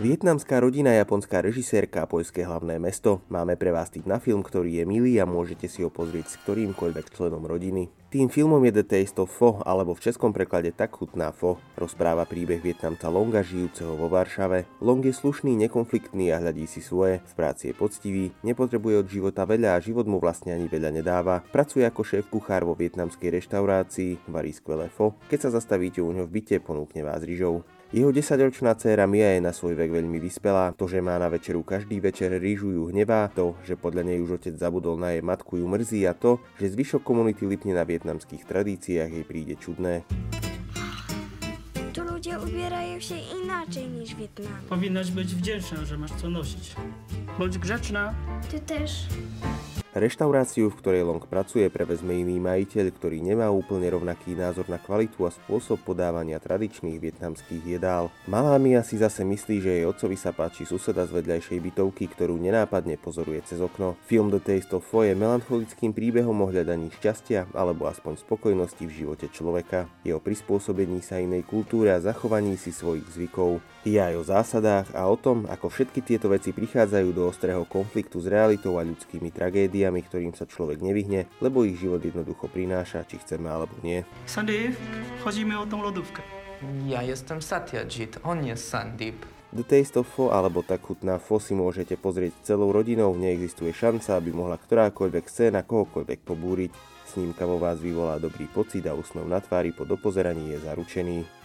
Vietnamská rodina, japonská režisérka a poľské hlavné mesto. Máme pre vás tip na film, ktorý je milý a môžete si ho pozrieť s ktorýmkoľvek členom rodiny. Tým filmom je The Taste of Pho, alebo v českom preklade Tak chutná Pho. Rozpráva príbeh Vietnamca Longa žijúceho vo Varšave. Long je slušný, nekonfliktný a hľadí si svoje. V práci je poctivý, nepotrebuje od života veľa a život mu vlastne ani veľa nedáva. Pracuje ako šéf kuchár vo vietnamskej reštaurácii, varí skvelé pho. Keď sa zastavíte u ňo v byte, ponúkne vás rýžou. Jeho desaťročná dcéra Mia je na svoj vek veľmi vyspelá. To, že má na večeru každý večer rýžu ju hnevá, to, že podľa nej už otec zabudol na jej matku ju mrzí a to, že zvyšok komunity lipne na vietnamských tradíciách jej príde čudné. Tu ludzie ubierają się inaczej niż w Wietnamie. Powinnaś być wdzięczna, że masz co nosić. Bądź grzeczna. Ty też. Reštauráciu, v ktorej Long pracuje, prevezme iný majiteľ, ktorý nemá úplne rovnaký názor na kvalitu a spôsob podávania tradičných vietnamských jedál. Malá Mia si zase myslí, že jej otcovi sa páči suseda z vedľajšej bytovky, ktorú nenápadne pozoruje cez okno. Film The Taste of Pho je melancholickým príbehom o hľadaní šťastia alebo aspoň spokojnosti v živote človeka, jeho prispôsobení sa inej kultúre a zachovaní si svojich zvykov. Je aj o zásadách a o tom, ako všetky tieto veci prichádzajú do ostrého konfliktu s realitou a ľudskými tragédiami, ktorým sa človek nevyhne, lebo ich život jednoducho prináša, či chceme alebo nie. Sandy, chodzimy o tą lodówkę. Ja jestem Satyajit, on jest Sandip. The Taste of Pho alebo tak chutná Pho si môžete pozrieť celou rodinou, neexistuje šanca, aby mohla ktorákoľvek scéna kohokoľvek pobúriť. Snímka vo vás vyvolá dobrý pocit a úsmev na tvári po dopozeraní je zaručený.